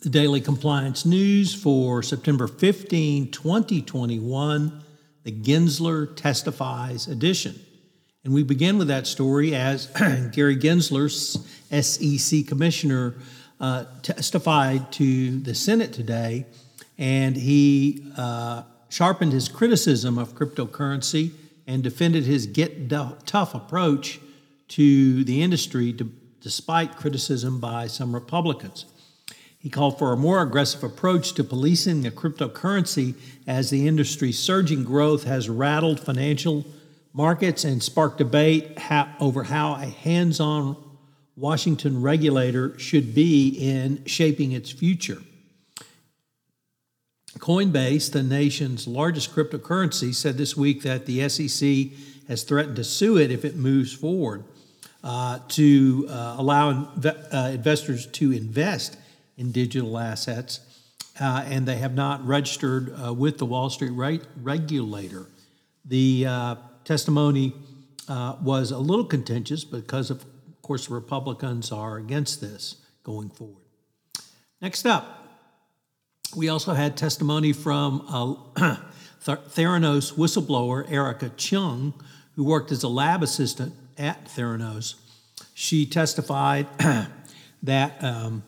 The Daily Compliance News for September 15, 2021, the Gensler Testifies edition. And we begin with that story as Gary Gensler, SEC Commissioner, uh, testified to the Senate today, and he uh, sharpened his criticism of cryptocurrency and defended his get tough approach to the industry to, despite criticism by some Republicans. He called for a more aggressive approach to policing the cryptocurrency as the industry's surging growth has rattled financial markets and sparked debate over how a hands on Washington regulator should be in shaping its future. Coinbase, the nation's largest cryptocurrency, said this week that the SEC has threatened to sue it if it moves forward uh, to uh, allow uh, investors to invest in digital assets, uh, and they have not registered uh, with the Wall Street regulator. The uh, testimony uh, was a little contentious because, of course, the Republicans are against this going forward. Next up, we also had testimony from uh, Theranos whistleblower Erika Cheung, who worked as a lab assistant at Theranos. She testified that um,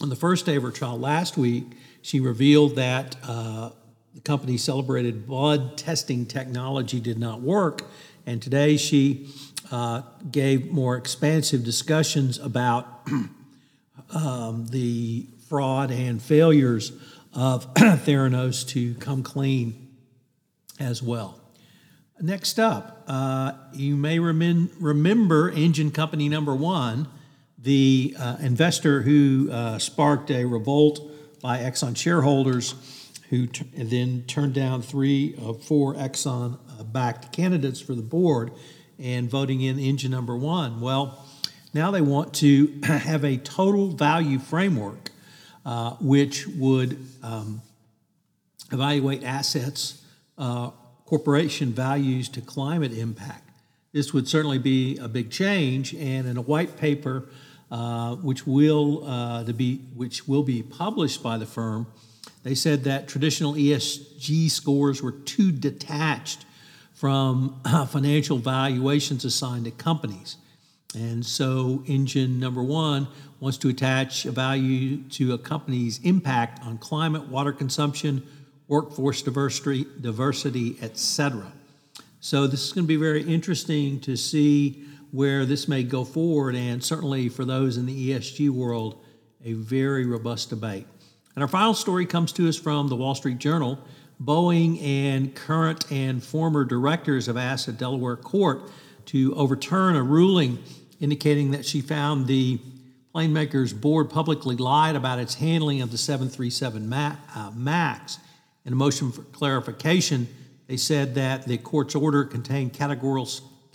on the first day of her trial last week, she revealed that uh, the company's celebrated blood testing technology did not work. And today she uh, gave more expansive discussions about um, the fraud and failures of Theranos to come clean as well. Next up, uh, you may rem- remember engine company number one the uh, investor who uh, sparked a revolt by Exxon shareholders, who t- then turned down three of four Exxon uh, backed candidates for the board and voting in engine number one. Well, now they want to have a total value framework uh, which would um, evaluate assets, uh, corporation values to climate impact. This would certainly be a big change, and in a white paper uh, which will uh, to be which will be published by the firm. They said that traditional ESG scores were too detached from uh, financial valuations assigned to companies. And so, engine number one wants to attach a value to a company's impact on climate, water consumption, workforce diversity, diversity, etc. So, this is going to be very interesting to see where this may go forward, and certainly for those in the ESG world, a very robust debate. And our final story comes to us from the Wall Street Journal. Boeing and current and former directors have asked a Delaware court to overturn a ruling indicating that she found the plane maker's board publicly lied about its handling of the 737 uh, MAX. In a motion for clarification, they said that the court's order contained categorical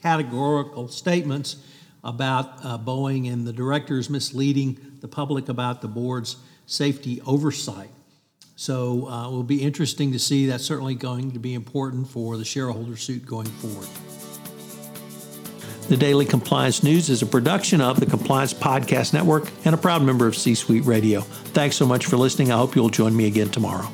categorical statements about uh, Boeing and the directors misleading the public about the board's safety oversight. So uh, it will be interesting to see. That's certainly going to be important for the shareholder suit going forward. The Daily Compliance News is a production of the Compliance Podcast Network and a proud member of C Suite Radio. Thanks so much for listening. I hope you'll join me again tomorrow.